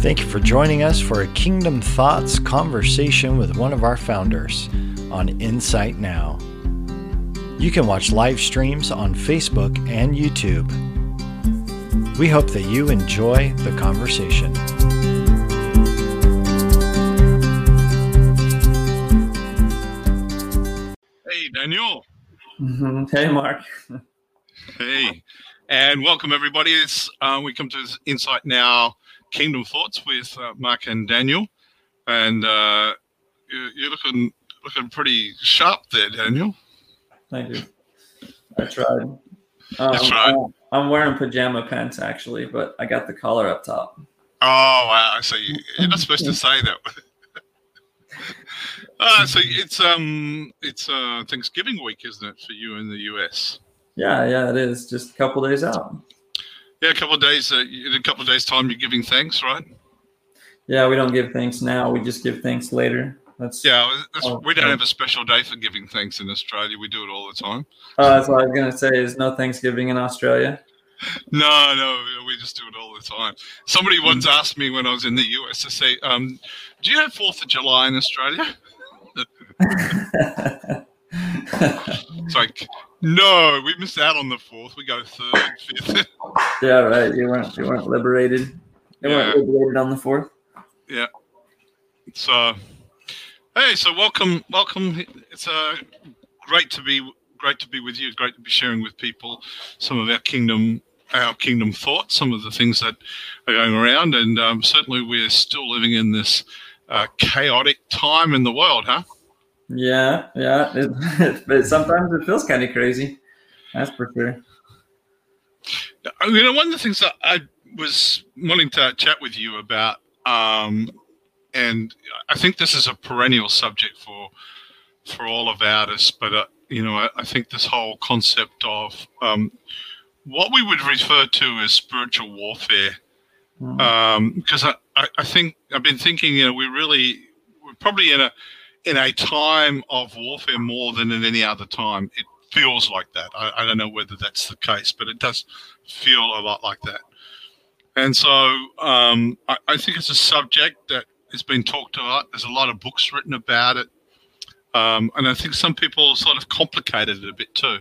Thank you for joining us for a Kingdom Thoughts conversation with one of our founders on Insight Now. You can watch live streams on Facebook and YouTube. We hope that you enjoy the conversation. Hey, Daniel. Mhm. Hey, Mark. Hey, and welcome everybody. It's uh, we come to Insight Now Kingdom Thoughts with uh, Mark and Daniel, and uh, you, you're looking looking pretty sharp there, Daniel. Thank you. I tried. Um, That's right. I- I'm wearing pajama pants actually, but I got the collar up top. Oh, wow! So you, you're not supposed to say that. uh, so it's um it's uh, Thanksgiving week, isn't it, for you in the US? Yeah, yeah, it is. Just a couple days out. Yeah, a couple of days. Uh, in a couple of days' time, you're giving thanks, right? Yeah, we don't give thanks now. We just give thanks later. That's Yeah, that's, Oh, we don't have a special day for giving thanks in Australia. We do it all the time. Oh, that's what I was gonna say. Is no Thanksgiving in Australia. No, no, we just do it all the time. Somebody once asked me when I was in the US to say, um, "Do you have Fourth of July in Australia?" It's like, no, we missed out on the fourth. We go third, fifth. yeah, right. You weren't you weren't liberated. You weren't liberated on the fourth. Yeah. so, hey, so welcome, welcome. It's uh, great to be great to be with you. Great to be sharing with people some of our kingdom our kingdom thoughts, some of the things that are going around, and um, certainly we're still living in this uh, chaotic time in the world, huh? Yeah, yeah. It, but sometimes it feels kind of crazy. That's for sure. Uh, You know, one of the things that I was wanting to chat with you about, um, and I think this is a perennial subject for for all of artists, but uh, you know, I, I think this whole concept of um, what we would refer to as spiritual warfare, because I, I, I think I've been thinking, you know, we really we're probably in a in a time of warfare more than in any other time. It feels like that. I, I don't know whether that's the case, but it does feel a lot like that. And so um, I, I think it's a subject that has been talked about. There's a lot of books written about it. Um, and I think some people sort of complicated it a bit too.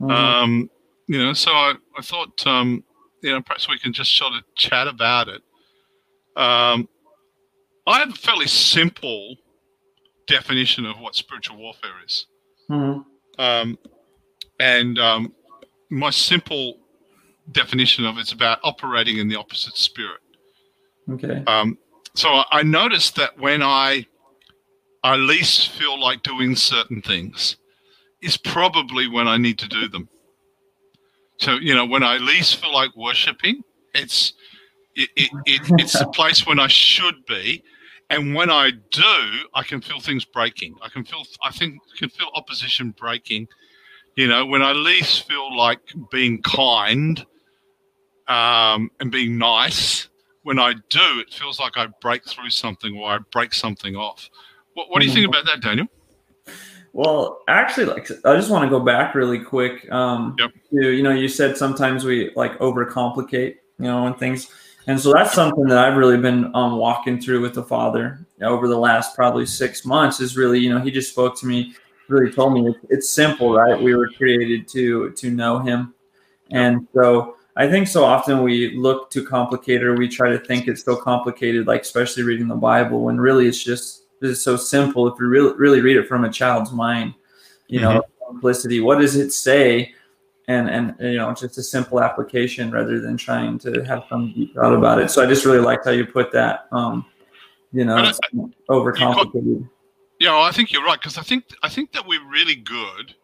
Mhm. Um, you know, so I, I thought, um, you know, perhaps we can just sort of chat about it. Um, I have a fairly simple definition of what spiritual warfare is. Mhm. Um, and um, my simple definition of it's about operating in the opposite spirit. Okay. Um, so I, I noticed that when I I least feel like doing certain things is probably when I need to do them. So you know, when I least feel like worshiping, it's it, it, it it's the place when I should be, and when I do, I can feel things breaking. I can feel I think I can feel opposition breaking. You know, when I least feel like being kind um, and being nice, when I do, it feels like I break through something or I break something off. What, what do you think about that, Daniel? Well, actually, like I just want to go back really quick. Um, Yep. to, you know, you said sometimes we like overcomplicate, you know, and things, and so that's something that I've really been um, walking through with the Father over the last probably six months. Is really, you know, He just spoke to me, really told me it's, it's simple, right? We were created to to know Him, and so I think so often we look too complicated or we try to think it's so complicated, like especially reading the Bible, when really it's just it's so simple if you really really read it from a child's mind. You know, simplicity. What does it say? And and you know, just a simple application rather than trying to have some deep thought about it. So I just really liked how you put that. Um, you know, I- overcomplicated. Yeah, well, I think you're right because I think I think that we're really good,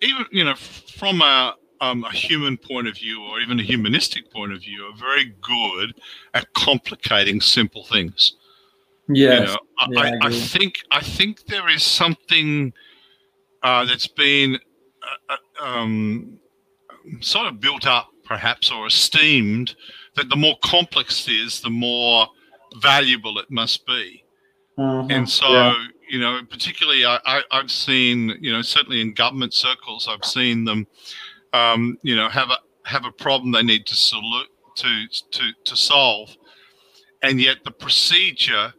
even you know, from a um, a human point of view or even a humanistic point of view, are very good at complicating simple things. Yes. You know, I, Yeah, I I, I think I think there is something uh, that's been uh, uh, um, sort of built up, perhaps, or esteemed that the more complex it is, the more valuable it must be. Mhm. And so, Yeah. you know, particularly, I, I've seen, you know, certainly in government circles, I've seen them, um, you know, have a have a problem they need to salute to to to solve, and yet the procedure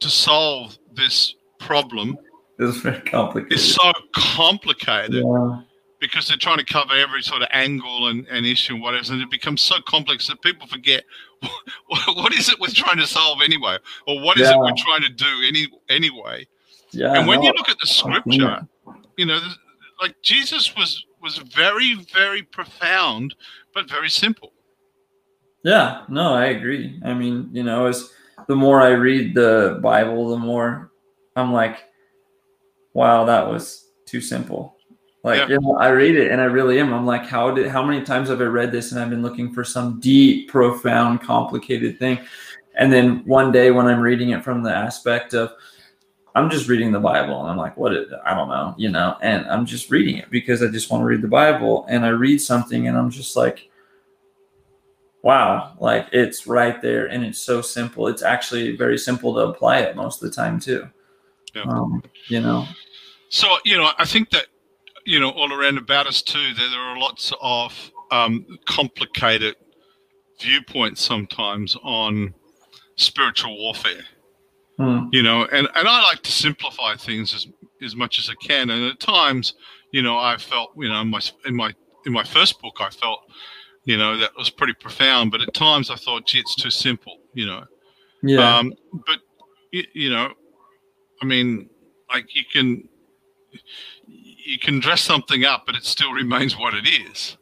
to solve this problem It's very complicated. is so complicated yeah. Because they're trying to cover every sort of angle and, and issue and whatever, and it becomes so complex that people forget what, what is it we're trying to solve anyway, or what is it we're trying to do any anyway. Yeah. and when no, you look at the scripture, you know, like Jesus was was very very profound, but very simple. Yeah, no, I agree. I mean, you know, as the more I read the Bible, the more I'm like, wow, that was too simple. Like, Yeah. you know, I read it and I really am. I'm like, how did how many times have I read this and I've been looking for some deep, profound, complicated thing. And then one day when I'm reading it from the aspect of I'm just reading the Bible and I'm like, what is, I don't know, you know, and I'm just reading it because I just want to read the Bible and I read something and I'm just like, wow, like it's right there and it's so simple. It's actually very simple to apply it most of the time too. Yeah. Um, you know, So you know, I think that you know all around about us too, there, there are lots of um, complicated viewpoints sometimes on spiritual warfare. Hmm. You know, and and I like to simplify things as as much as I can. And at times, you know, I felt you know in my in my in my first book, I felt you know that was pretty profound. But at times, I thought, gee, it's too simple. You know, yeah, um, but you, you know, I mean, like you can you can dress something up, but it still remains what it is.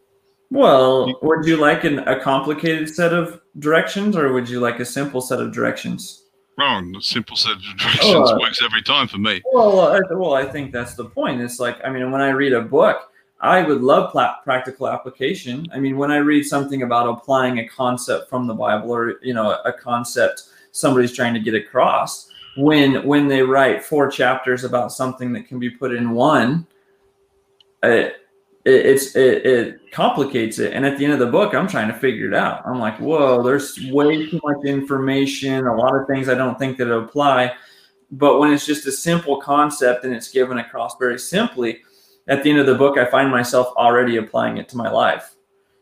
well, would you like an, a complicated set of directions or would you like a simple set of directions? Wrong. A simple set of directions Oh, uh, works every time for me. Well, I, well, I think that's the point. It's like, I mean, when I read a book, I would love pla- practical application. I mean, when I read something about applying a concept from the Bible or, you know, a concept somebody's trying to get across, when when they write four chapters about something that can be put in one, it, it it's it, it complicates it. And at the end of the book, I'm trying to figure it out. I'm like, whoa, there's way too much information, a lot of things I don't think that apply. But when it's just a simple concept and it's given across very simply, at the end of the book, I find myself already applying it to my life.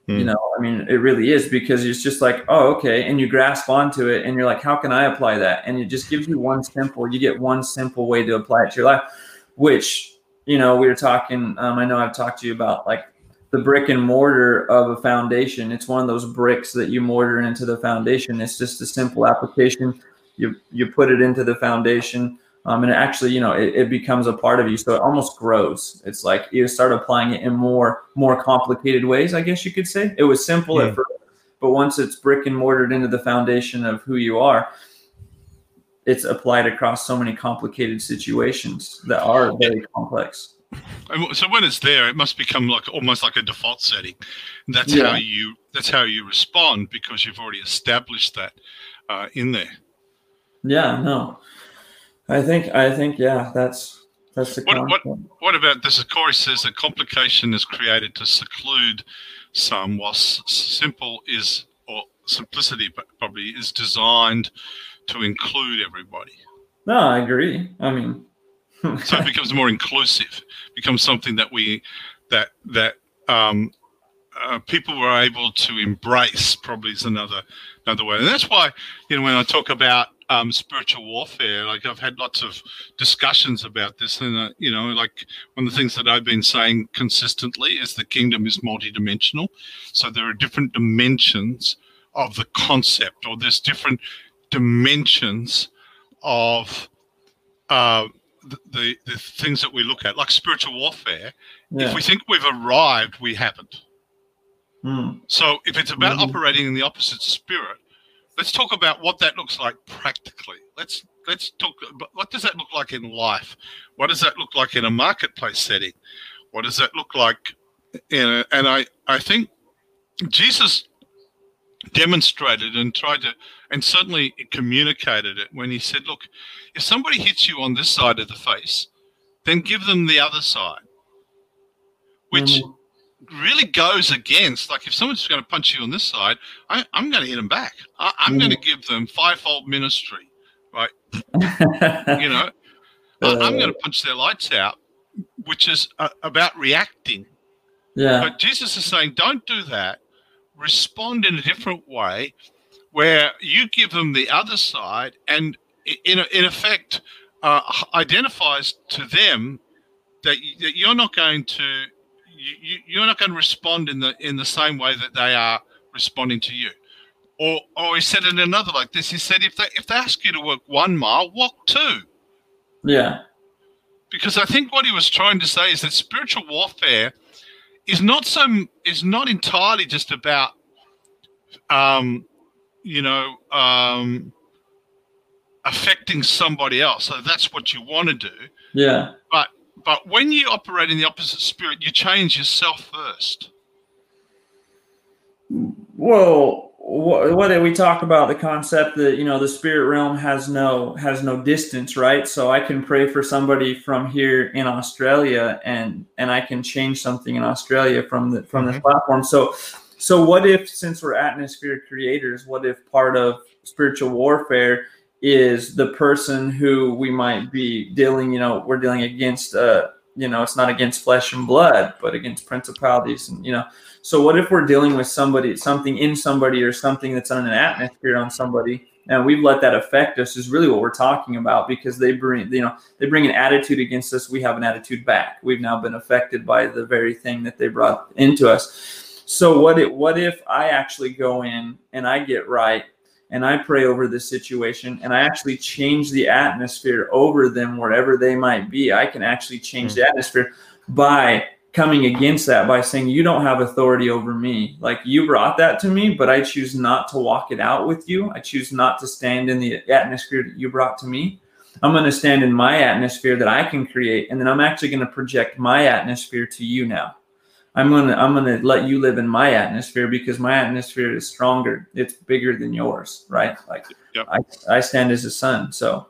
Hmm. You know, I mean, it really is because it's just like, oh, okay. And you grasp onto it and you're like, how can I apply that? And it just gives you one simple, you get one simple way to apply it to your life, which, you know, we were talking, um, I know I've talked to you about like the brick and mortar of a foundation. It's one of those bricks that you mortar into the foundation. It's just a simple application. You, you put it into the foundation um, and it actually you know it, it becomes a part of you so it almost grows it's like you start applying it in more more complicated ways i guess you could say it was simple Yeah. at first but once it's brick and mortared into the foundation of who you are it's applied across so many complicated situations that are very complex so when it's there, it must become like almost like a default setting. That's Yeah. how you that's how you respond because you've already established that uh, in there. yeah no i think i think yeah that's that's the What- what- What about this? Corey says that complication is created to seclude some, while simple is or simplicity probably is designed to include everybody. no i agree i mean So it becomes more inclusive. Becomes something that we that that um, uh, people were able to embrace. Probably is another another way, and that's why you know when I talk about um, spiritual warfare, like I've had lots of discussions about this, and uh, you know, like one of the things that I've been saying consistently is the kingdom is multidimensional. So there are different dimensions of the concept, or there's different dimensions of uh, the, the the things that we look at, like spiritual warfare. yeah. If we think we've arrived, we haven't. Hmm. So if it's about Mhm. operating in the opposite spirit, let's talk about what that looks like practically. Let's let's talk what does that look like in life? What does that look like in a marketplace setting? What does that look like in a, and I I think Jesus demonstrated and tried to and certainly communicated it when he said, look, if somebody hits you on this side of the face, then give them the other side. Which Mhm. really goes against like if someone's going to punch you on this side I, i'm going to hit them back. I, i'm going to give them fivefold ministry right? you know? I, i'm going to punch their lights out which is uh, about reacting. Yeah. But jesus is saying don't do that respond in a different way where you give them the other side and in, in effect uh, identifies to them that, that you're not going to you, you're not going to respond in the in the same way that they are responding to you. Or or he said in another like this he said if they if they ask you to work one mile walk two. Yeah. Because i think what he was trying to say is that spiritual warfare is not some is not entirely just about um you know um affecting somebody else. So that's what you want to do. Yeah. But but when you operate in the opposite spirit you change yourself first. Well what, did we talk about the concept that you know the spirit realm has no has no distance right so i can pray for somebody from here in australia and and i can change something in australia from the from mm-hmm. this platform so so what if since we're atmosphere creators what if part of spiritual warfare is the person who we might be dealing you know we're dealing against uh you know it's not against flesh and blood but against principalities and you know so what if we're dealing with somebody, something in somebody, or something that's on an atmosphere on somebody, and we've let that affect us? Is really what we're talking about because they bring, you know, they bring an attitude against us. We have an attitude back. We've now been affected by the very thing that they brought into us. So what if what if I actually go in and I get right and I pray over this situation and I actually change the atmosphere over them wherever they might be? I can actually change the hmm. atmosphere by coming against that by saying you don't have authority over me. Like you brought that to me but i choose not to walk it out with you. I choose not to stand in the atmosphere that you brought to me. I'm going to stand in my atmosphere that i can create and then i'm actually going to project my atmosphere to you now i'm going to i'm going to let you live in my atmosphere because my atmosphere is stronger it's bigger than yours right like yep. I, I stand as a son so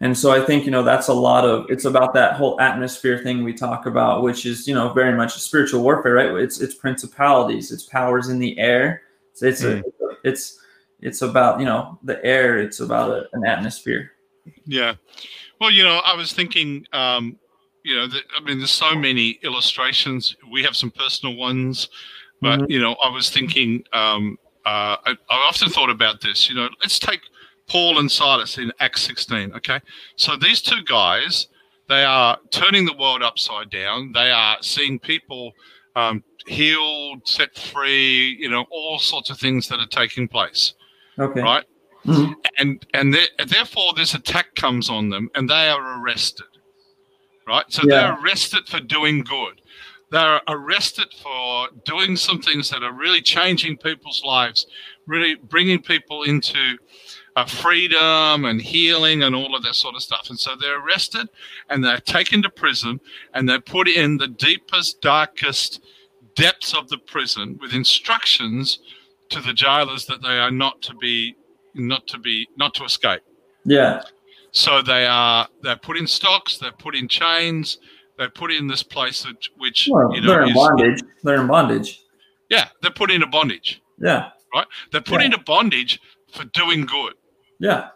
and so I think, you know, that's a lot of it's about that whole atmosphere thing we talk about, which is, you know, very much spiritual warfare, right? It's it's principalities, it's powers in the air. It's it's mm. a, it's it's about, you know, the air, it's about a, an atmosphere. Yeah. Well, you know, I was thinking um you know, the, I mean, there's so many illustrations. We have some personal ones, but mm-hmm. you know, I was thinking. Um, uh, I, I often thought about this. You know, let's take Paul and Silas in Acts 16. Okay. So these two guys, they are turning the world upside down. They are seeing people um, healed, set free, you know, all sorts of things that are taking place. Okay. Right. Mm-hmm. And and therefore this attack comes on them and they are arrested. Right. So yeah. they're arrested for doing good. They're arrested for doing some things that are really changing people's lives, really bringing people into uh, freedom and healing and all of that sort of stuff. And so they're arrested and they're taken to prison and they're put in the deepest, darkest depths of the prison with instructions to the jailers that they are not to be, not to be, not to escape. Yeah. So they are, they're put in stocks, they're put in chains, they're put in this place which, which well, you know, they're in is, bondage. They're in bondage. Yeah, they're put into bondage. Yeah. Right? They're put yeah. into bondage for doing good. Yeah.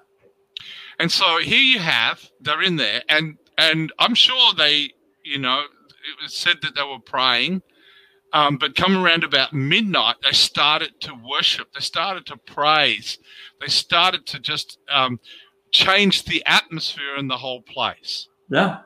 And so here you have they're in there, and and I'm sure they, you know, it was said that they were praying, um, but come around about midnight, they started to worship, they started to praise, they started to just um, change the atmosphere in the whole place. Yeah.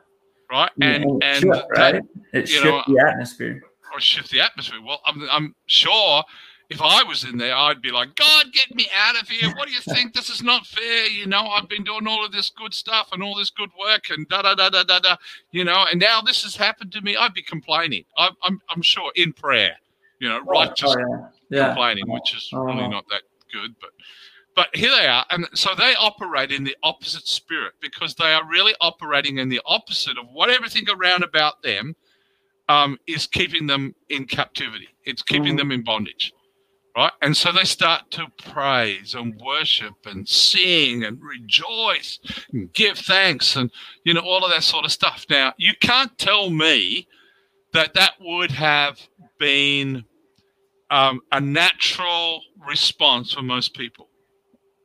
Right. And and, and shift, right? it shift know, the atmosphere. Or shift the atmosphere. Well, I'm I'm sure if I was in there, I'd be like, God, get me out of here. What do you think? This is not fair. You know, I've been doing all of this good stuff and all this good work and da da da da da da. You know, and now this has happened to me. I'd be complaining. I'm I'm, I'm sure in prayer. You know, righteous oh, yeah. Yeah. complaining, which is really uh-huh. not that good, but. But here they are, and so they operate in the opposite spirit because they are really operating in the opposite of what everything around about them um, is keeping them in captivity. It's keeping mm. them in bondage right? And so they start to praise and worship and sing and rejoice and give thanks and, you know, all of that sort of stuff. Now, you can't tell me that that would have been um, a natural response for most people.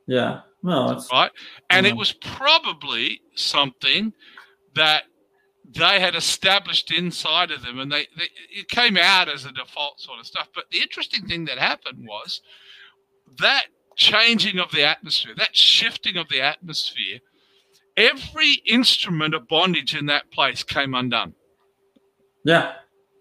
Yeah. No, right. And it was probably something that they had established inside of them, and they, they, it came out as a default sort of stuff. But the interesting thing that happened was that changing of the atmosphere, that shifting of the atmosphere, every instrument of bondage in that place came undone. Yeah.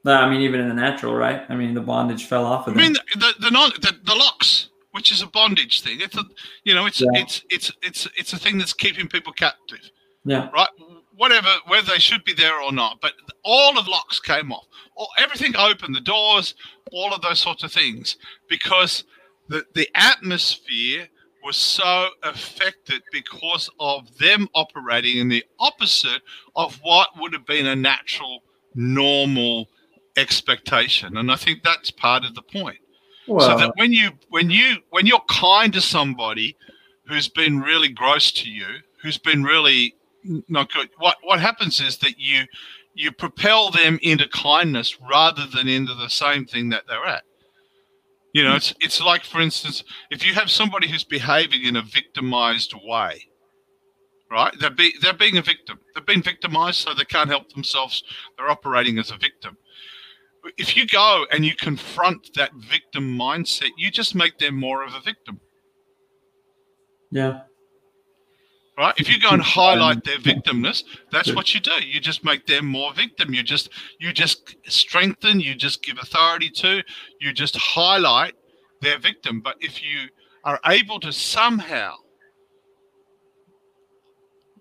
No, I mean, even in the natural, right? I mean, the bondage fell off of them. I mean, the the, the, non, the, the locks, which is a bondage thing. It's a, you know, it's Yeah. it's it's it's it's a thing that's keeping people captive. yeah. right? Whatever, whether they should be there or not, but all of locks came off. All, everything open, the doors, all of those sorts of things, because the the atmosphere was so affected because of them operating in the opposite of what would have been a natural, normal expectation. And I think that's part of the point Well, so that when you when you when you're kind to somebody who's been really gross to you who's been really not good what what happens is that you you propel them into kindness rather than into the same thing that they're at. You know hmm. it's it's like for instance if you have somebody who's behaving in a victimized way right? They're, be, they're being a victim. They've been victimized so they can't help themselves. They're operating as a victim if you go and you confront that victim mindset, you just make them more of a victim, yeah. right? If you go and highlight their victimness, that's what you do. You just make them more victim. You just you just strengthen. You just give authority to. You just highlight their victim. But if you are able to somehow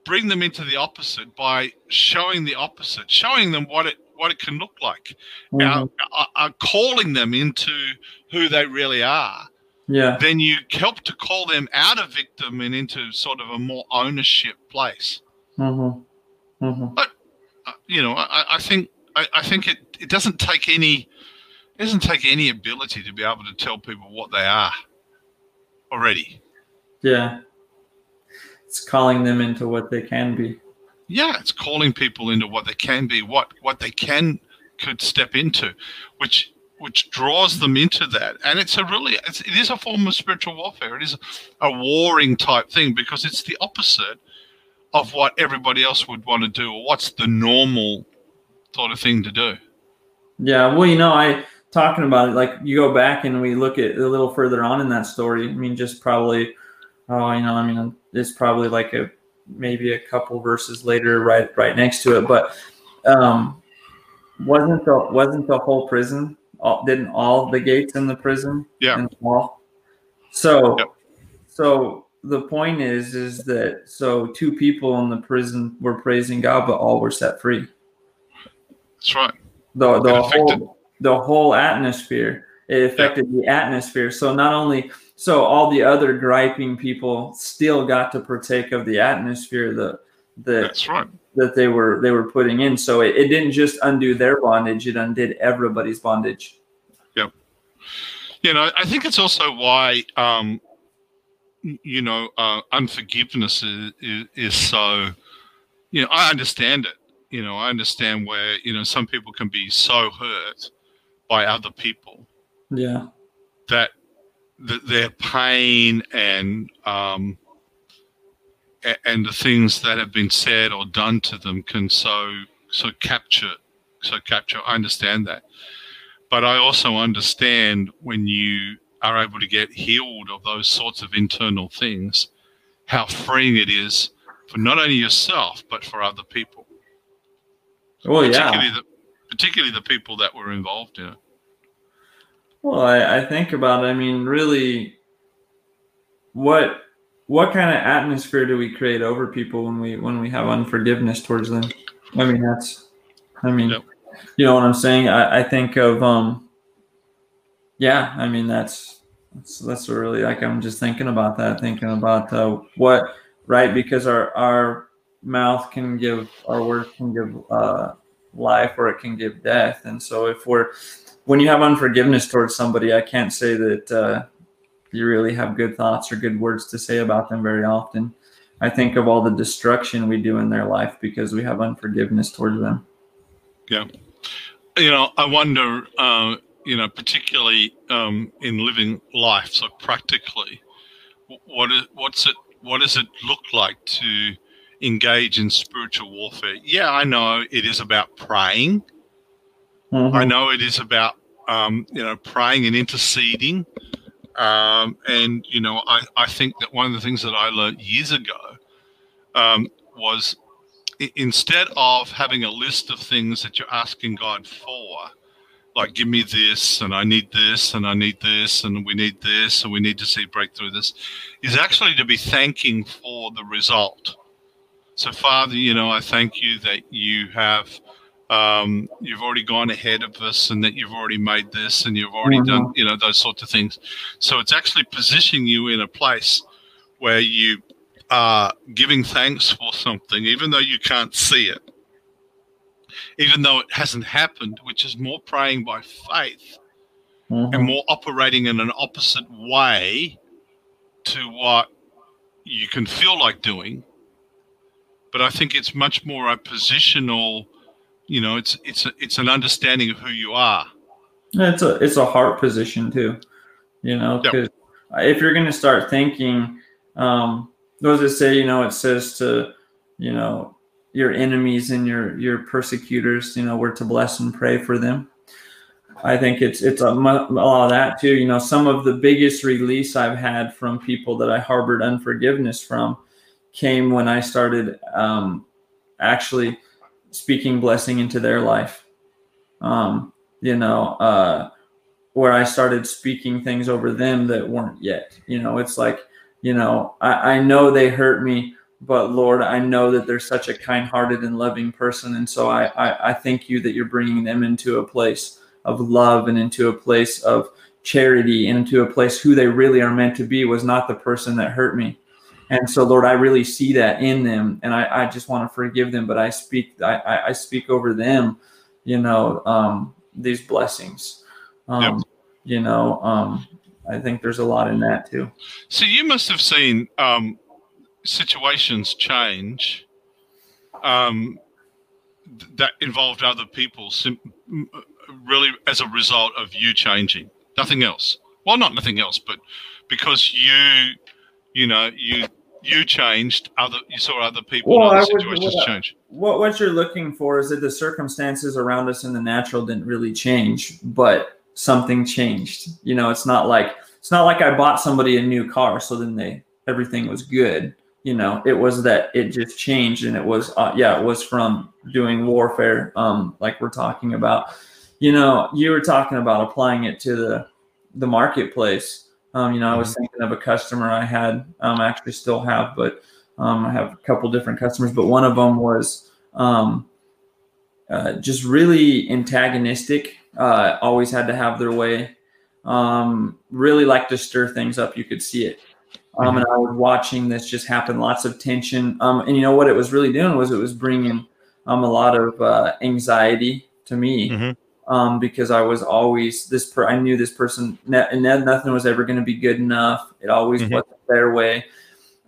bring them into the opposite by showing the opposite, showing them what it what it can look like, uh, uh, calling them into who they really are, Yeah. then you help to call them out of victim and into sort of a more ownership place. Mm-hmm. Mm-hmm. Uh, you know, I, I think I, I think it, it doesn't take any it doesn't take any ability to be able to tell people what they are already. Yeah. It's calling them into what they can be. Yeah, it's calling people into what they can be, what what they can could step into, which which draws them into that. And it's a really it's, it is a form of spiritual warfare. It is a warring type thing because it's the opposite of what everybody else would want to do or what's the normal sort of thing to do. Yeah, well, you know, I talking about it, like you go back and we look at a little further on in that story. I mean, just probably, oh, you know, I mean, it's probably like a maybe a couple verses later, right, right next to it. But um, wasn't the wasn't the whole prison? All, didn't all the gates in the prison? Yeah. So, Yep. so the point is, is that so two people in the prison were praising God, but all were set free That's right. the the whole the whole atmosphere. It affected the atmosphere. So not only so all the other griping people still got to partake of the atmosphere that that right. that they were they were putting in. So it, it didn't just undo their bondage; it undid everybody's bondage. Yeah, you know, I think it's also why, um, you know, uh, unforgiveness is, is, is so, you know, I understand it. You know, I understand where, you know, some people can be so hurt by other people Yeah, that, that their pain and, um, and the things that have been said or done to them can so, so capture, so capture. I understand that but I also understand when you are able to get healed of those sorts of internal things, how freeing it is for not only yourself but for other people, well, particularly yeah. the particularly the people that were involved in it. Well, I, I think about. It, I mean, really, what what kind of atmosphere do we create over people when we when we have unforgiveness towards them? I mean, that's. I mean, Yep. you know what I'm saying. I, I think of. um Yeah, I mean that's that's that's really like I'm just thinking about that, thinking about uh, what right because our our mouth can give our words can give uh, life or it can give death, and so if we're when you have unforgiveness towards somebody, I can't say that uh, you really have good thoughts or good words to say about them very often. I think of all the destruction we do in their life because we have unforgiveness towards them. Yeah. You know, I wonder, uh, you know, particularly um, in living life, so practically, what is what's it what does it look like to engage in spiritual warfare? Yeah, I know it is about praying. I Mhm. know it is about um, you know praying and interceding Um, and you know, I, I think that one of the things that I learned years ago um, was i- instead of having a list of things that you're asking God for, like give me this and I need this and I need this and we need this and we need to see breakthrough this, is actually to be thanking for the result. So, Father, you know, I thank you that you have um, you've already gone ahead of us and that you've already made this and you've already done you know those sorts of things. So it's actually positioning you in a place where you are giving thanks for something even though you can't see it. Even though it hasn't happened which is more praying by faith Mhm. and more operating in an opposite way to what you can feel like doing. But i think it's much more a positional you know it's it's a, it's an understanding of who you are It's a it's a heart position too, you know, Yep. because if you're going to start thinking, um, what does it say? You know, it says to, you know, your enemies and your your persecutors, you know, we're to bless and pray for them. I think it's it's a, a lot of that too. You know, some of the biggest release I've had from people that I harbored unforgiveness from came when I started um, actually speaking blessing into their life. Um, you know, uh, where I started speaking things over them that weren't yet. You know, it's like, you know, I, I know they hurt me, but Lord, I know that they're such a kind-hearted and loving person, and so I, I, I thank you that you're bringing them into a place of love and into a place of charity and into a place who they really are meant to be was not the person that hurt me. And so, Lord, I really see that in them, and I, I just want to forgive them. But I speak, I, I, speak over them, you know, um, these blessings. Um, Yep. You know, um, I think there's a lot in that too. so you must have seen um, situations change um, th- that involved other people sim- really as a result of you changing nothing else well not nothing else but because you you know you you changed other you saw other people Well, other would- situations change What what you're looking for is that the circumstances around us in the natural didn't really change, but something changed. You know, it's not like it's not like I bought somebody a new car, so then they everything was good. You know, it was that it just changed, and it was uh, yeah, it was from doing warfare, um, like we're talking about. You know, you were talking about applying it to the the marketplace. Um, you know, I was thinking of a customer I had, um, I actually still have, but um, I have a couple different customers, but one of them was um, uh, just really antagonistic. Uh, always had to have their way. Um, really like to stir things up. You could see it. Um, and I was watching this just happen. Lots of tension. Um, and you know what it was really doing was it was bringing um, a lot of uh, anxiety to me Mhm. Um, because I was always this. Per- I knew this person, and nothing was ever going to be good enough. It always Mhm. wasn't their way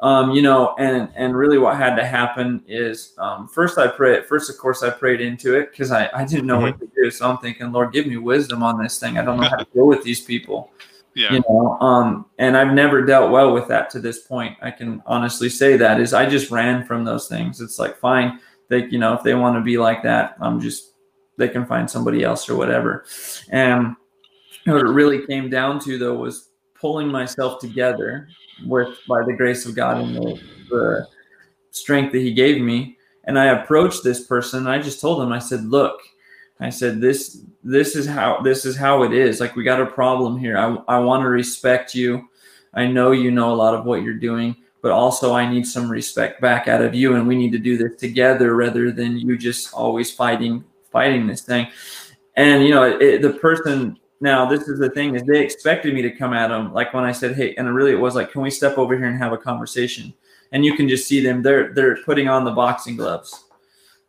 um, you know, and and really what had to happen is um, first I prayed. First, of course, I prayed into it because I I didn't know what to do. So I'm thinking, Lord, give me wisdom on this thing. I don't know how to deal with these people. yeah You know, um, and I've never dealt well with that to this point. I can honestly say that is I just ran from those things. It's like fine, they you know if they want to be like that, I'm just they can find somebody else or whatever. And what it really came down to though was pulling myself together with by the grace of God and the, the strength that He gave me. And I approached this person. I just told him, I said, "Look, I said this this is how this is how it is. Like we got a problem here. I I want to respect you. I know you know a lot of what you're doing, but also I need some respect back out of you, and we need to do this together rather than you just always fighting fighting this thing." And you know, it, the person now this is the thing is they expected me to come at them like when I said, "Hey," and really it was like, "Can we step over here and have a conversation?" And you can just see them they're they're putting on the boxing gloves.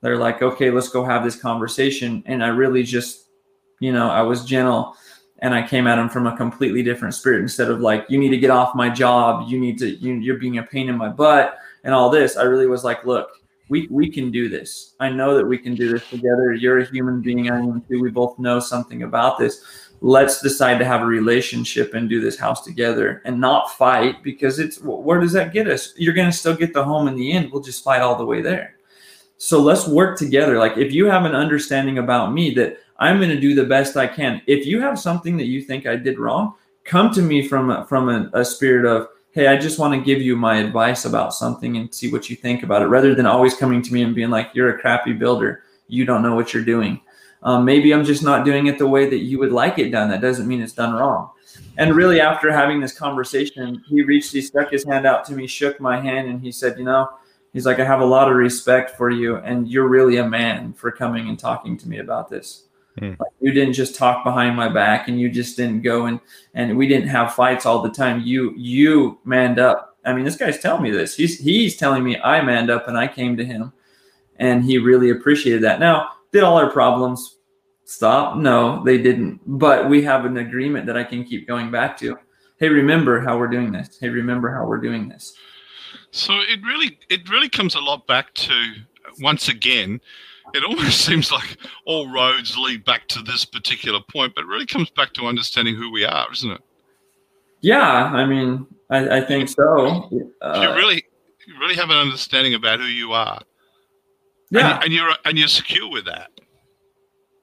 They're like, "Okay, let's go have this conversation." And I really just, you know, I was gentle and I came at them from a completely different spirit instead of like, "You need to get off my job. You need to you, you're being a pain in my butt." And all this, I really was like, "Look, we we can do this. I know that we can do this together. You're a human being. I am too. We both know something about this. Let's decide to have a relationship and do this house together and not fight because it's where does that get us? You're going to still get the home in the end. We'll just fight all the way there. So let's work together. Like if you have an understanding about me that I'm going to do the best I can. If you have something that you think I did wrong, come to me from a, from a, a spirit of hey i just want to give you my advice about something and see what you think about it rather than always coming to me and being like you're a crappy builder. You don't know what you're doing. Um, maybe i'm just not doing it the way that you would like it done. That doesn't mean it's done wrong. And really after having this conversation he reached he stuck his hand out to me shook my hand and he said you know he's like i have a lot of respect for you and you're really a man for coming and talking to me about this Mm. Like you didn't just talk behind my back and you just didn't go and and we didn't have fights all the time. You you manned up. I mean, this guy's telling me this. He's he's telling me I manned up and I came to him and he really appreciated that. Now, did all our problems stop? No, they didn't. But we have an agreement that I can keep going back to. Hey, remember how we're doing this. Hey, remember how we're doing this. So it really it really comes a lot back to once again it almost seems like all roads lead back to this particular point, but it really comes back to understanding who we are, isn't it? Yeah, I mean, I, I think so. Uh, you really, you really have an understanding about who you are. Yeah, and, and you're and you're secure with that.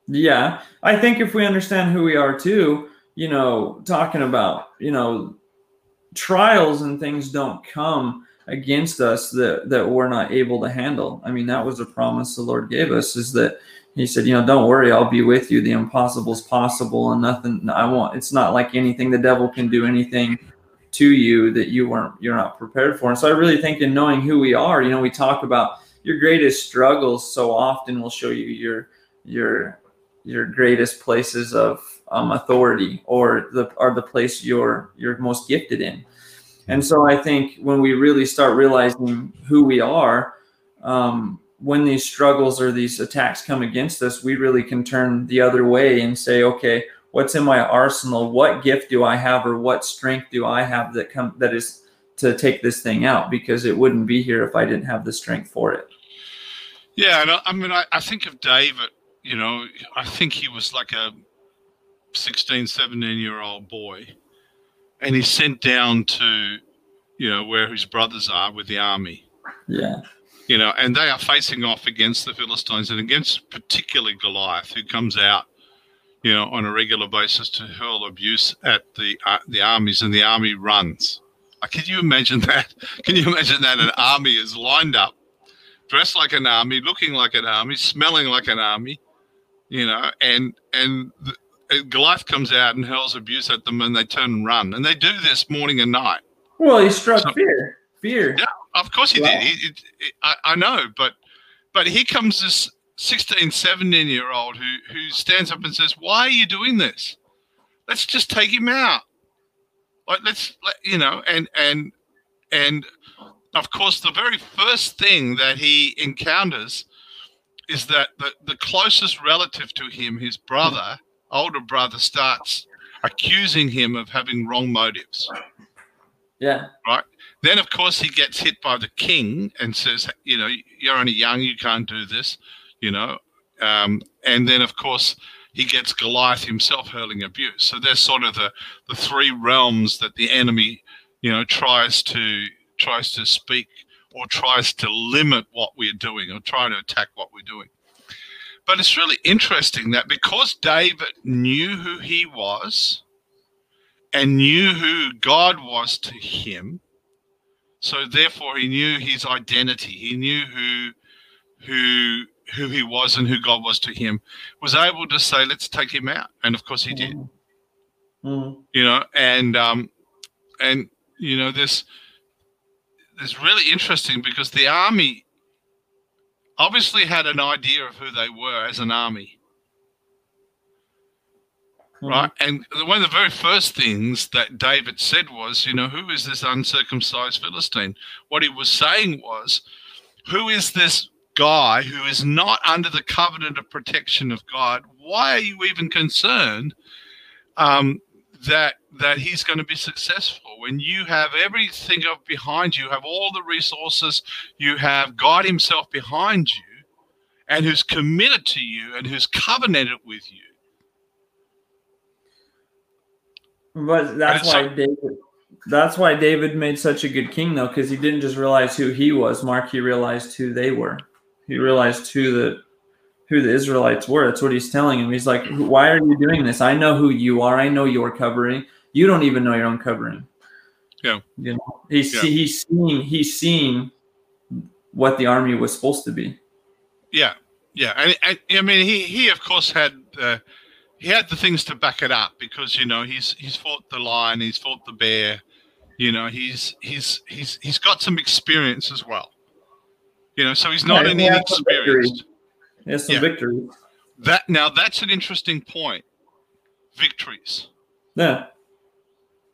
Yeah, I think if we understand who we are too, you know, talking about you know trials and things don't come against us that that we're not able to handle. I mean, that was a promise the Lord gave us is that he said, you know, don't worry, I'll be with you. The impossible is possible and nothing I want it's not like anything the devil can do anything to you that you weren't you're not prepared for. And so I really think in knowing who we are, you know, we talk about your greatest struggles so often will show you your your your greatest places of um, authority or the are the place you're you're most gifted in and so I think when we really start realizing who we are, um, when these struggles or these attacks come against us, we really can turn the other way and say, okay, what's in my arsenal? What gift do I have, or what strength do I have that come that is to take this thing out? Because it wouldn't be here if I didn't have the strength for it. Yeah, and I, I mean, I, I think of David. You know, I think he was like a 16, 17 year old boy and he's sent down to, you know, where his brothers are with the army. Yeah. You know, and they are facing off against the Philistines and against particularly Goliath, who comes out, you know, on a regular basis to hurl abuse at the uh, the armies, and the army runs. Uh, can you imagine that? Can you imagine that an army is lined up, dressed like an army, looking like an army, smelling like an army, you know, and and the, Uh, Goliath comes out and hurls abuse at them, and they turn and run. And they do this morning and night. Well, he struck so, fear. Fear. Yeah, of course he wow. did. He, he, he, I, I know, but but here comes this 16, 17 year old who who stands up and says, "Why are you doing this? Let's just take him out. Like let's let, you know." And and and of course, the very first thing that he encounters is that the, the closest relative to him, his brother, older brother starts accusing him of having wrong motives. Yeah. Right. Then, of course, he gets hit by the king and says, you know, you're only young, you can't do this, you know. Um, and then, of course, he gets Goliath himself hurling abuse. So there's sort of the, the three realms that the enemy, you know, tries to tries to speak or tries to limit what we're doing or try to attack what we're doing. But it's really interesting that because David knew who he was and knew who God was to him, so therefore he knew his identity. He knew who who who he was and who God was to him, was able to say, "Let's take him out." And of course, he did. Mm-hmm. You know, and um, and you know this is really interesting because the army obviously had an idea of who they were as an army. Mm-hmm. Right. And one of the very first things that David said was, you know, who is this uncircumcised Philistine? What he was saying was, who is this guy who is not under the covenant of protection of God? Why are you even concerned um, that that he's going to be successful when you have everything of behind you, have all the resources, you have God Himself behind you, and who's committed to you and who's covenanted with you. But that's why so, David. That's why David made such a good king, though, because he didn't just realize who he was. Mark, he realized who they were. He realized who the who the Israelites were. That's what he's telling him. He's like, "Why are you doing this? I know who you are. I know your covering. you don't even know you're uncovering. Yeah. You know, he's Yeah. he's seeing he's seeing what the army was supposed to be. Yeah, yeah, and, and I mean, he he of course had uh, he had the things to back it up because you know he's he's fought the lion, he's fought the bear, you know, he's he's he's he's got some experience as well. You know, so he's not Yeah, inexperienced. He has some Yeah. victories. That now that's an interesting point. Victories, Yeah.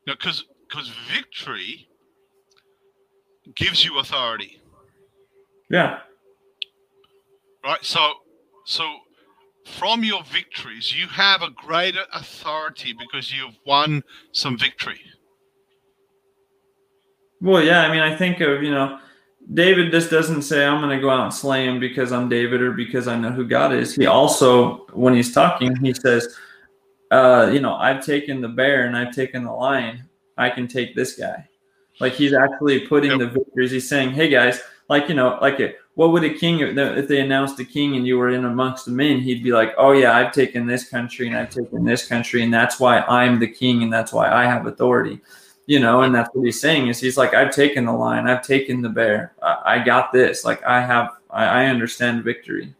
because because victory gives you authority. Yeah. right so so from your victories you have a greater authority because you've won some victory Well, yeah, I mean, I think of, you know, David just doesn't say, I'm going to go out and slay him because I'm David or because I know who God is. He also, when he's talking, he says, uh, you know, I've taken the bear and I've taken the lion. I can take this guy. Like he's actually putting Yep. the victories. He's saying, hey guys, like, you know, like it, what would a king, if they announced a king and you were in amongst the men, he'd be like, oh yeah, I've taken this country and I've taken this country and that's why I'm the king and that's why I have authority you know and that's what he's saying is he's like i've taken the lion i've taken the bear i, I got this like i have I, I understand victory.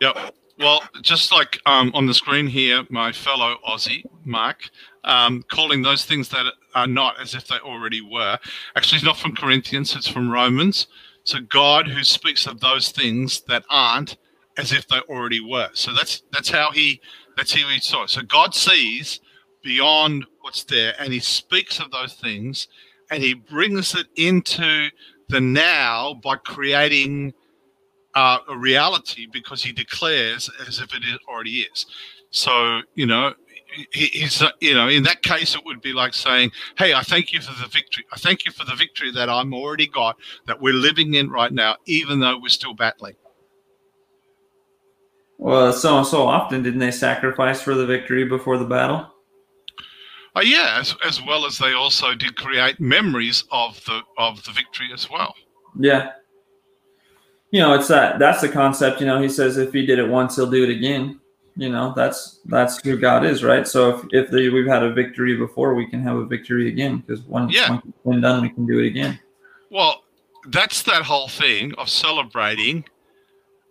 Yep. Well just like um, on the screen here my fellow aussie mark um, calling those things that are not as if they already were. Actually it's not from corinthians it's from romans. So god who speaks of those things that aren't as if they already were. So that's that's how he that's how he saw. It so god sees beyond what's there and he speaks of those things and he brings it into the now by creating uh, a reality because he declares as if it already is. So you know he, he's uh, you know in that case it would be like saying hey i thank you for the victory. I thank you for the victory that i'm already got that we're living in right now even though we're still battling. Well so so often didn't they sacrifice for the victory before the battle Oh yeah, as, as well as they also did create memories of the of the victory as well. yeah you know it's that that's the concept you know he says if he did it once he'll do it again you know that's that's who god is right so if, if the, we've had a victory before we can have a victory again because once, Yeah. been done we can do it again Well, that's that whole thing of celebrating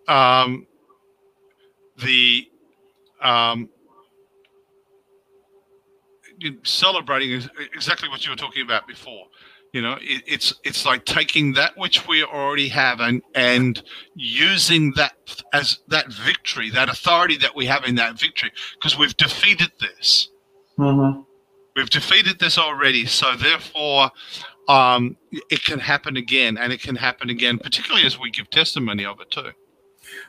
um, the um, celebrating is exactly what you were talking about before. You know, it, it's it's like taking that which we already have and and using that as that victory, that authority that we have in that victory, because we've defeated this. mm-hmm. We've defeated this already, so therefore, um, it can happen again, and it can happen again, particularly as we give testimony of it too.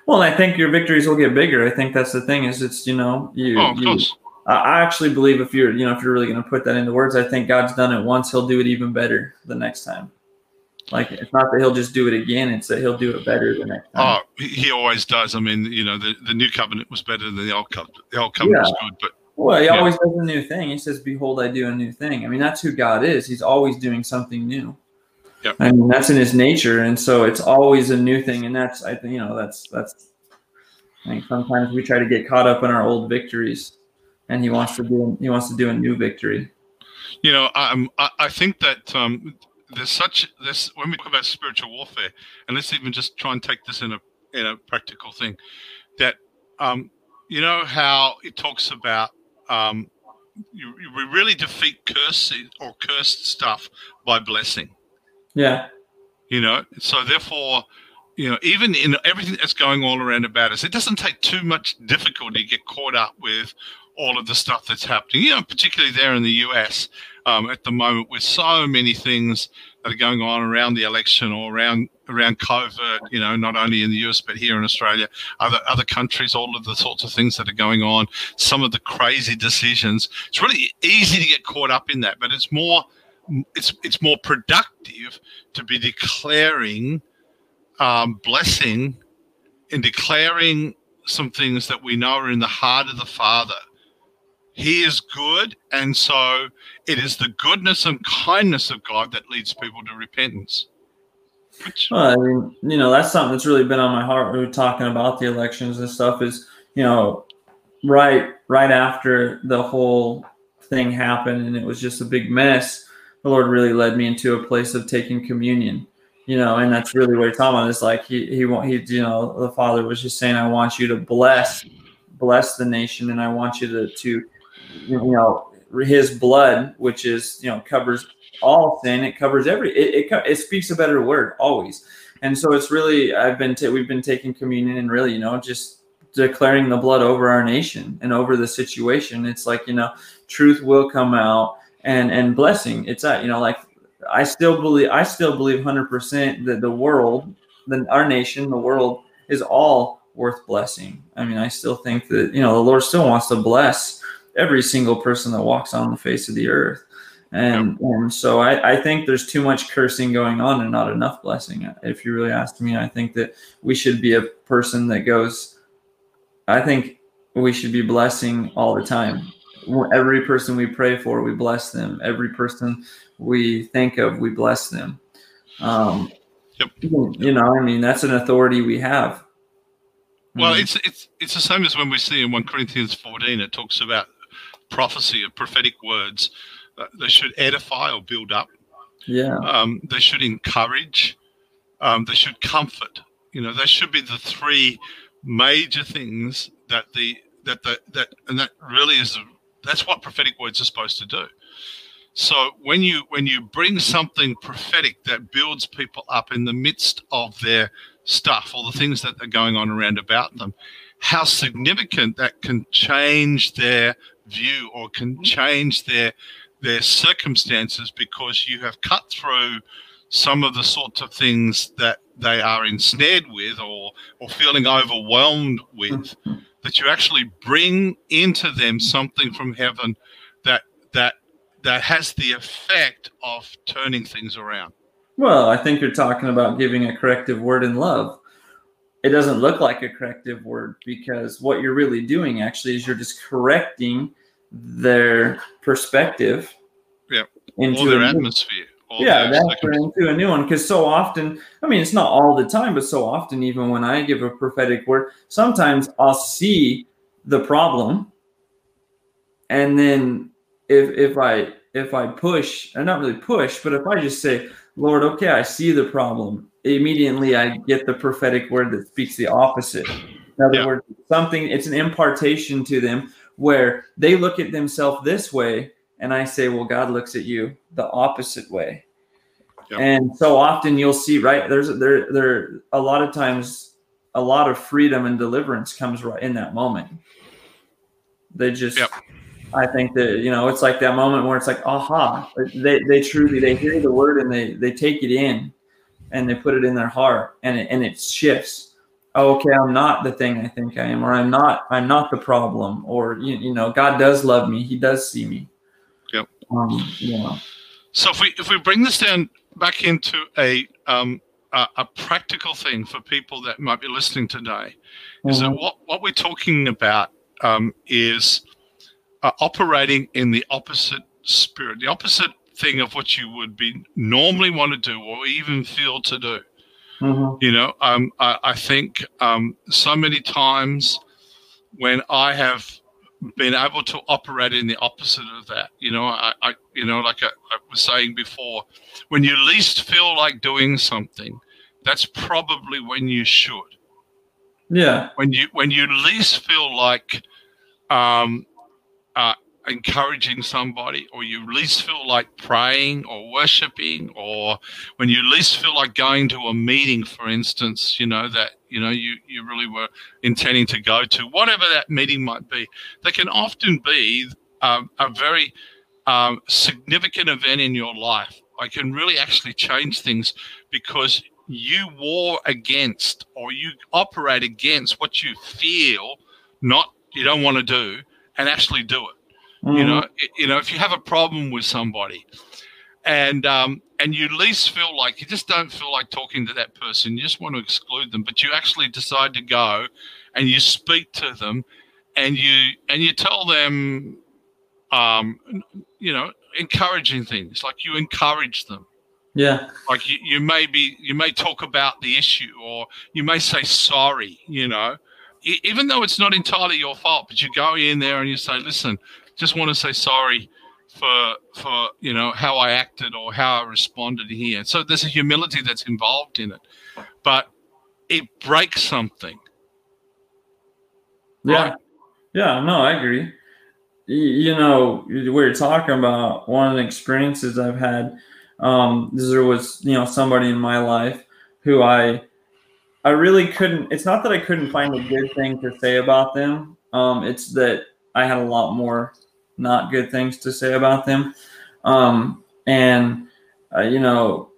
Well, I think your victories will get bigger. I think that's the thing. Is it's you know you. Oh, you-. I actually believe if you're you know if you're really going to put that into words, I think God's done it once. He'll do it even better the next time. Like it's not that He'll just do it again; it's that He'll do it better the next time. Oh, he always does. I mean, you know, the, the new covenant was better than the old covenant. The old covenant was good, but well, He yeah. always does a new thing. He says, "Behold, I do a new thing." I mean, that's who God is. He's always doing something new. Yep. I mean, that's in His nature, and so it's always a new thing. And that's I think you know that's that's. I think sometimes we try to get caught up in our old victories, and He wants to do He wants to do a new victory. you know, um, I, I think that um, there's such this when we talk about spiritual warfare, and let's even just try and take this in a in a practical thing, that um, you know how it talks about um, you, you- we really defeat curse or cursed stuff by blessing. Yeah. you know so therefore you know even in everything that's going all around about us it doesn't take too much difficulty to get caught up with all of the stuff that's happening you know particularly there in the us um, at the moment with so many things that are going on around the election or around around covid you know not only in the us but here in australia other other countries all of the sorts of things that are going on some of the crazy decisions it's really easy to get caught up in that but it's more it's it's more productive to be declaring um, blessing and declaring some things that we know are in the heart of the Father. He is good, and so it is the goodness and kindness of God that leads people to repentance. Which, Well, I mean, you know, that's something that's really been on my heart. We were talking about the elections and stuff. Is you know, right, right after the whole thing happened and it was just a big mess, the Lord really led me into a place of taking communion. You know, and that's really what he's talking about. Is like he he want he you know the Father was just saying, I want you to bless bless the nation, and I want you to to you know his blood, which is you know covers all sin. It covers every. It it, it speaks a better word always. And so it's really I've been t- we've been taking communion and really you know just declaring the blood over our nation and over the situation. It's like you know truth will come out and and blessing. It's that you know like I still believe I still believe hundred percent that the world, then our nation, the world is all worth blessing. I mean I still think that you know the Lord still wants to bless every single person that walks on the face of the earth. And, and so I, I think there's too much cursing going on and not enough blessing. If you really ask me, I think that we should be a person that goes, I think we should be blessing all the time. Every person we pray for, we bless them. Every person we think of, we bless them. Um, Yep. You know, I mean, that's an authority we have. Well, Mhm. it's it's it's the same as when we see in one Corinthians fourteen. It talks about prophecy of prophetic words. Uh, they should edify or build up. yeah, Um, they should encourage. Um, they should comfort. You know, they should be the three major things that the that the that and that really is that's what prophetic words are supposed to do. So when you when you bring something prophetic that builds people up in the midst of their stuff or the things that are going on around about them, how significant that can change their view or can mm. change their their circumstances because you have cut through some of the sorts of things that they are ensnared with or or feeling overwhelmed with mm. that you actually bring into them something from heaven that that that has the effect of turning things around. Well, I think you're talking about giving a corrective word in love. It doesn't look like a corrective word because what you're really doing actually is you're just correcting their perspective Yep. into or their atmosphere or yeah, their that's into a new one. Because so often, I mean, it's not all the time, but so often, even when I give a prophetic word, sometimes I'll see the problem, and then if if I if I push, and not really push, but if I just say, Lord, okay, I see the problem, immediately I get the prophetic word that speaks the opposite. In other Yeah. words, something it's an impartation to them where they look at themselves this way and I say, well, God looks at you the opposite way. Yep. And so often you'll see, right? There's there there a lot of times a lot of freedom and deliverance comes right in that moment. They just Yep. I think that you know it's like that moment where it's like aha they they truly they hear the word and they they take it in and they put it in their heart and it, and it shifts oh, okay i'm not the thing i think i am or i'm not i'm not the problem or you, you know god does love me he does see me Yep. um know So if we if we bring this down back into a um, a, a practical thing for people that might be listening today, is that Mhm. what what we're talking about um, is uh, operating in the opposite spirit, the opposite thing of what you would be normally want to do or even feel to do. Mhm. You know, um, I, I think um, so many times when I have been able to operate in the opposite of that, you know, I, I you know, like I, I was saying before, when you least feel like doing something, that's probably when you should. yeah When you when you least feel like um, uh, encouraging somebody, or you least feel like praying or worshiping, or when you least feel like going to a meeting, for instance, you know that you know you you really were intending to go to, whatever that meeting might be, they can often be um, a very um, significant event in your life. I can really actually change things because you war against or you operate against what you feel not you don't want to do and actually do it you Mhm. know you know if you have a problem with somebody and um and you least feel like you just don't feel like talking to that person you just want to exclude them but you actually decide to go and you speak to them and you and you tell them um you know encouraging things like you encourage them. Yeah. Like you, you may be you may talk about the issue or you may say sorry you know. Even though it's not entirely your fault but you go in there and you say listen just want to say sorry for for you know how I acted or how I responded here. So there's a humility that's involved in it, but it breaks something. Yeah. Right. Yeah, no, I agree. You know, we were talking about one of the experiences I've had. Um, there was, you know, somebody in my life who I, I really couldn't. It's not that I couldn't find a good thing to say about them. Um, it's that I had a lot more not good things to say about them. Um, and uh, you know,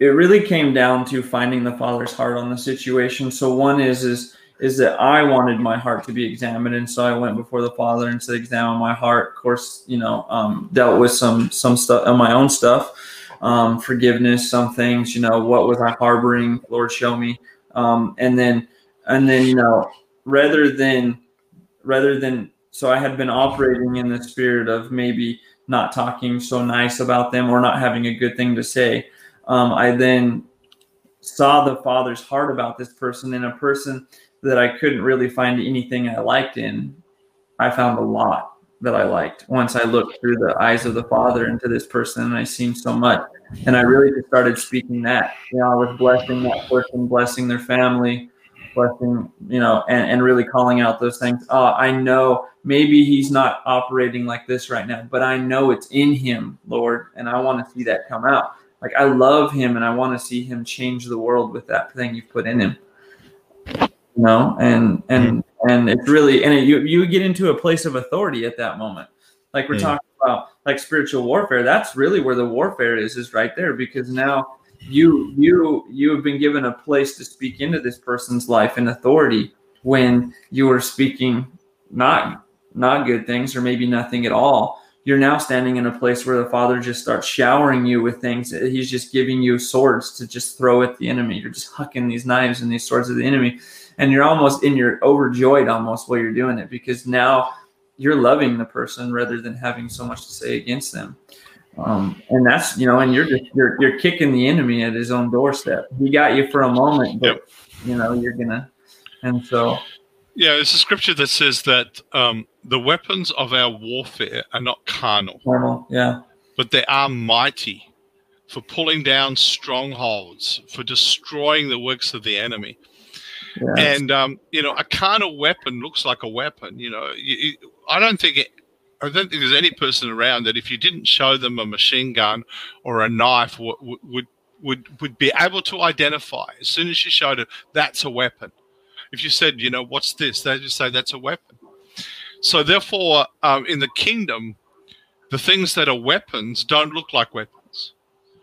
it really came down to finding the father's heart on the situation. So one is is is that I wanted my heart to be examined, and so I went before the Father and said, "Examine my heart." Of course, you know, um, dealt with some some stuff on my own stuff, um, forgiveness, some things. You know, what was I harboring? Lord, show me. Um, and then, and then, you know, rather than, rather than, so I had been operating in the spirit of maybe not talking so nice about them or not having a good thing to say. Um, I then saw the Father's heart about this person and a person that I couldn't really find anything I liked in, I found a lot that I liked once I looked through the eyes of the Father into this person and I seen so much. And I really just started speaking that. You know, I was blessing that person, blessing their family, blessing, you know, and, and really calling out those things. Oh, I know maybe he's not operating like this right now, but I know it's in him, Lord, and I want to see that come out. Like I love him and I want to see him change the world with that thing you've put in him you know and and and it's really and it, you you get into a place of authority at that moment like we're Mm. talking about like spiritual warfare that's really where the warfare is is right there because now you you you have been given a place to speak into this person's life in authority when you were speaking not not good things or maybe nothing at all. You're now standing in a place where the father just starts showering you with things. He's just giving you swords to just throw at the enemy. You're just hucking these knives and these swords at the enemy. And you're almost and you're overjoyed almost while you're doing it because now you're loving the person rather than having so much to say against them um, and that's you know and you're just you're, you're kicking the enemy at his own doorstep he got you for a moment but you know you're gonna and so Yeah, it's a scripture that says that um, the weapons of our warfare are not carnal, carnal, yeah but they are mighty for pulling down strongholds, for destroying the works of the enemy. And um, you know, a carnal weapon looks like a weapon. You know, you, you- I don't think it. I don't think there's any person around that if you didn't show them a machine gun or a knife, would would would would be able to identify as soon as you showed it that's a weapon. If you said, you know, what's this? They just say that's a weapon. So therefore, um, in the kingdom, the things that are weapons don't look like weapons.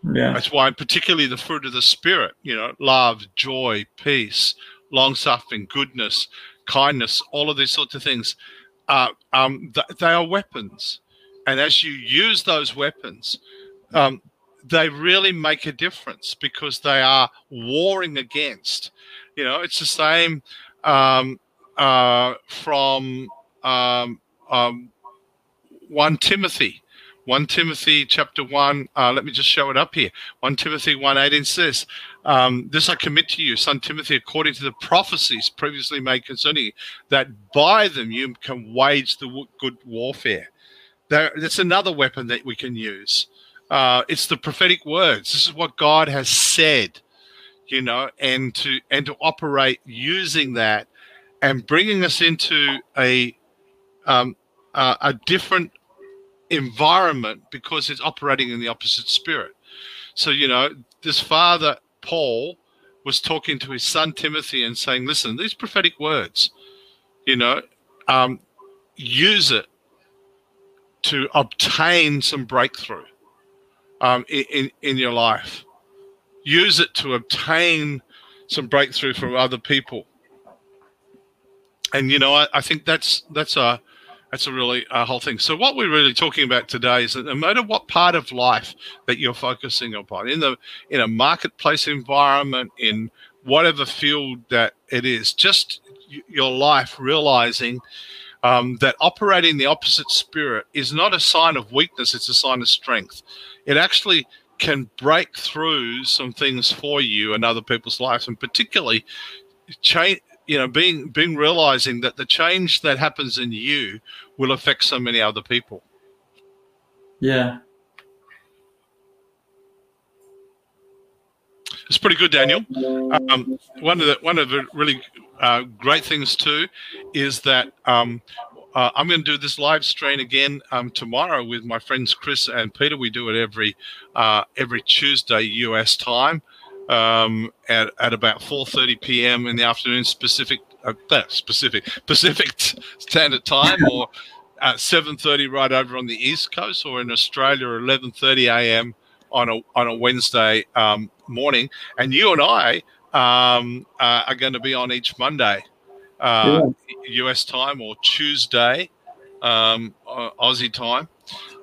yeah That's why, particularly the fruit of the spirit, you know, love, joy, peace, long suffering, goodness, kindness, all of these sorts of things, uh, um, th- they are weapons. And as you use those weapons, um, they really make a difference because they are warring against. You know, it's the same um, uh, from um, um, 1 Timothy. 1 Timothy chapter 1, uh, let me just show it up here. 1 Timothy 1 18 says, um, This I commit to you, son Timothy, according to the prophecies previously made concerning you, that by them you can wage the good warfare. There, that's another weapon that we can use. Uh, it's the prophetic words. This is what God has said, you know, and to and to operate using that and bringing us into a um, uh, a different environment because it's operating in the opposite spirit. So, you know, this father, Paul, was talking to his son Timothy and saying, listen, these prophetic words, you know, um, use it to obtain some breakthrough um, in, in, your life. Use it to obtain some breakthrough from other people. And, you know, I, I think that's that's a that's a really uh, whole thing. So what we're really talking about today is that no matter what part of life that you're focusing upon, in the in a marketplace environment, in whatever field that it is, just your life realizing um, that operating the opposite spirit is not a sign of weakness; it's a sign of strength. It actually can break through some things for you and other people's lives, and particularly change you know, being being realizing that the change that happens in you will affect so many other people. Yeah. It's pretty good, Daniel. Um, one of the one of the really uh, great things too is that um, uh, I'm going to do this live stream again um, tomorrow with my friends Chris and Peter. We do it every uh, every Tuesday US time um, at, at about 4:30 p.m. in the afternoon, specific uh, specific Pacific Standard Time, or at 7:30 right over on the East Coast, or in Australia 11:30 a.m. on a on a Wednesday um, morning. And you and I um, uh, are going to be on each Monday uh, yeah. US time or Tuesday, um, Aussie time.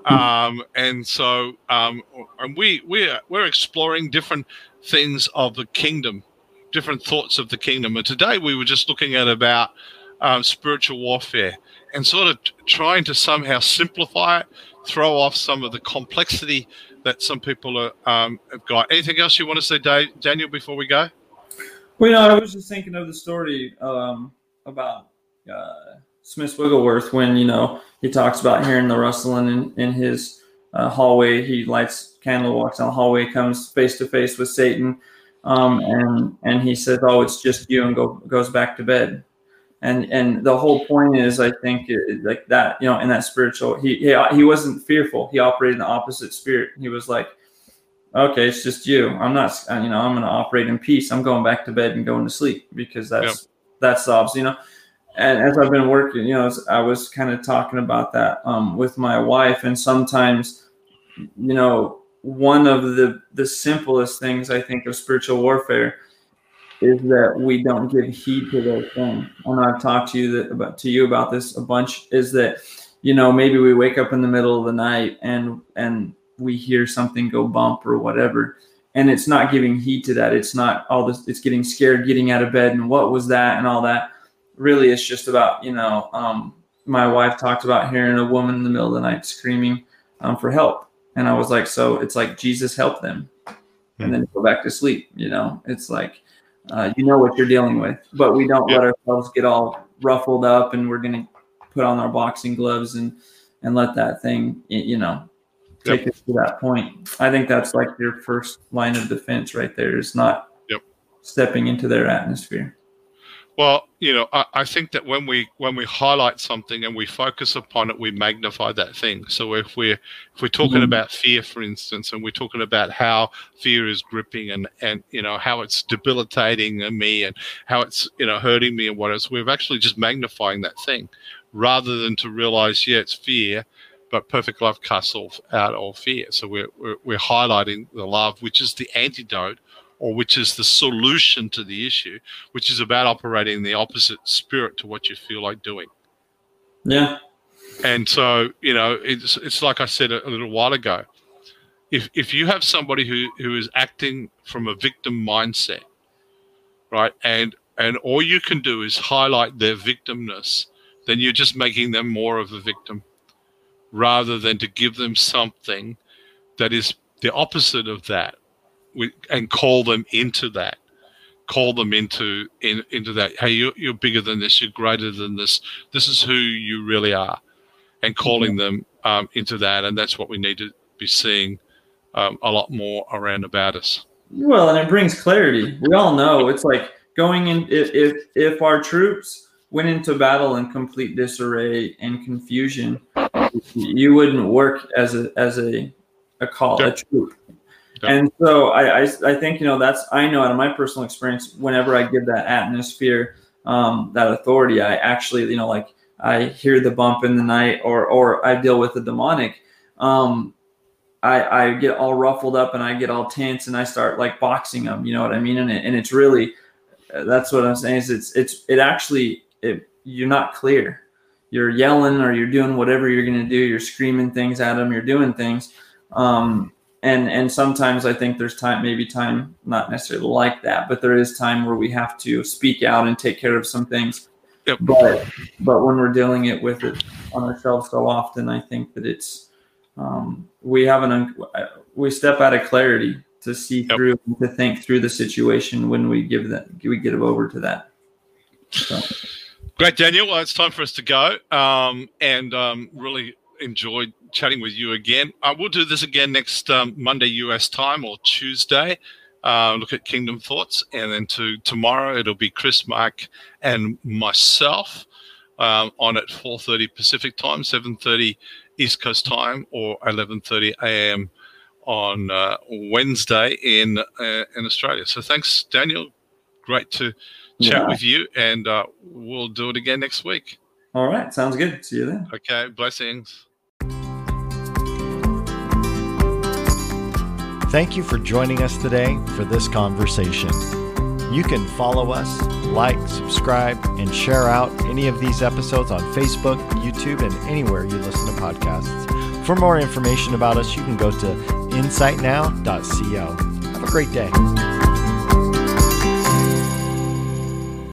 Um, and so, um, and we we're we're exploring different things of the kingdom, different thoughts of the kingdom. And today we were just looking at about um, spiritual warfare and sort of trying to somehow simplify it, throw off some of the complexity that some people are, um, have got. Anything else you want to say, Dave, Daniel, before we go? Well, you know, I was just thinking of the story um, about uh, Smith Wigglesworth when you know he talks about hearing the rustling in, in his uh, hallway. He lights candle, walks down the hallway, comes face to face with Satan, um, and and he says, "Oh, it's just you," and go goes back to bed. And and the whole point is, I think, it, like that, you know, in that spiritual, he, he he wasn't fearful. He operated in the opposite spirit. He was like, "Okay, it's just you. I'm not, you know, I'm going to operate in peace. I'm going back to bed and going to sleep because that's yep that sobs, you know. And as I've been working, you know, I was kind of talking about that um, with my wife, and sometimes, you know, one of the the simplest things I think of spiritual warfare is that we don't give heed to those things. And I've talked to you that about to you about this a bunch. Is that you know maybe we wake up in the middle of the night and and we hear something go bump or whatever and it's not giving heed to that. It's not all this. It's getting scared, getting out of bed, and what was that, and all that. Really, it's just about you know. Um, my wife talked about hearing a woman in the middle of the night screaming um, for help, and I was like, so it's like Jesus help them, and then go back to sleep. You know, it's like uh, you know what you're dealing with, but we don't let ourselves get all ruffled up, and we're gonna put on our boxing gloves and and let that thing, you know, take yep. us to that point. I think that's like your first line of defense right there is not yep. stepping into their atmosphere. Well, you know, I, I, think that when we when we highlight something and we focus upon it, we magnify that thing. So if we're if we're talking mm-hmm. about fear, for instance, and we're talking about how fear is gripping and and you know how it's debilitating me and how it's you know hurting me and what else, we're actually just magnifying that thing rather than to realize, yeah, it's fear but perfect love casts all, out all fear. So we're, we're, we're highlighting the love, which is the antidote or which is the solution to the issue, which is about operating the opposite spirit to what you feel like doing. Yeah. And so, you know, it's it's like I said a, a little while ago. If if you have somebody who, who is acting from a victim mindset, right, and and all you can do is highlight their victimness, then you're just making them more of a victim rather than to give them something that is the opposite of that and call them into that. Call them into in, into that hey you're, you're bigger than this you're greater than this. This is who you really are. And calling them um, into that and that's what we need to be seeing um, a lot more around about us. Well and it brings clarity. We all know it's like going in if if, if our troops went into battle in complete disarray and confusion you wouldn't work as a as a a call a troop. And so I, I, I think you know that's I know out of my personal experience whenever I give that atmosphere um, that authority I actually you know like I hear the bump in the night or or I deal with the demonic um, I, I get all ruffled up and I get all tense and I start like boxing them you know what I mean? And it, and it's really that's what I'm saying is it's it's it actually it, you're not clear. You're yelling or you're doing whatever you're going to do. You're screaming things at them you're doing things. Um, and and sometimes i think there's time maybe time not necessarily like that but there is time where we have to speak out and take care of some things yep. but but when we're dealing it with it on ourselves so often i think that it's um, we have an we step out of clarity to see yep. through to think through the situation when we give that we give over to that So. Great, Daniel. Well, it's time for us to go. Um, and um, really enjoyed chatting with you again. I will do this again next um, Monday US time or Tuesday. Uh, look at Kingdom Thoughts, and then to tomorrow it'll be Chris, Mark, and myself um, on at 4:30 Pacific time, 7:30 East Coast time, or 11:30 a.m. on uh, Wednesday in uh, in Australia. So thanks, Daniel. Great to chat Yeah. with you, and uh, we'll do it again next week. All right. Sounds good. See you then. Okay, blessings. Thank you for joining us today for this conversation. You can follow us, like, subscribe, and share out any of these episodes on Facebook, YouTube, and anywhere you listen to podcasts. For more information about us, you can go to insightnow.co. Have a great day.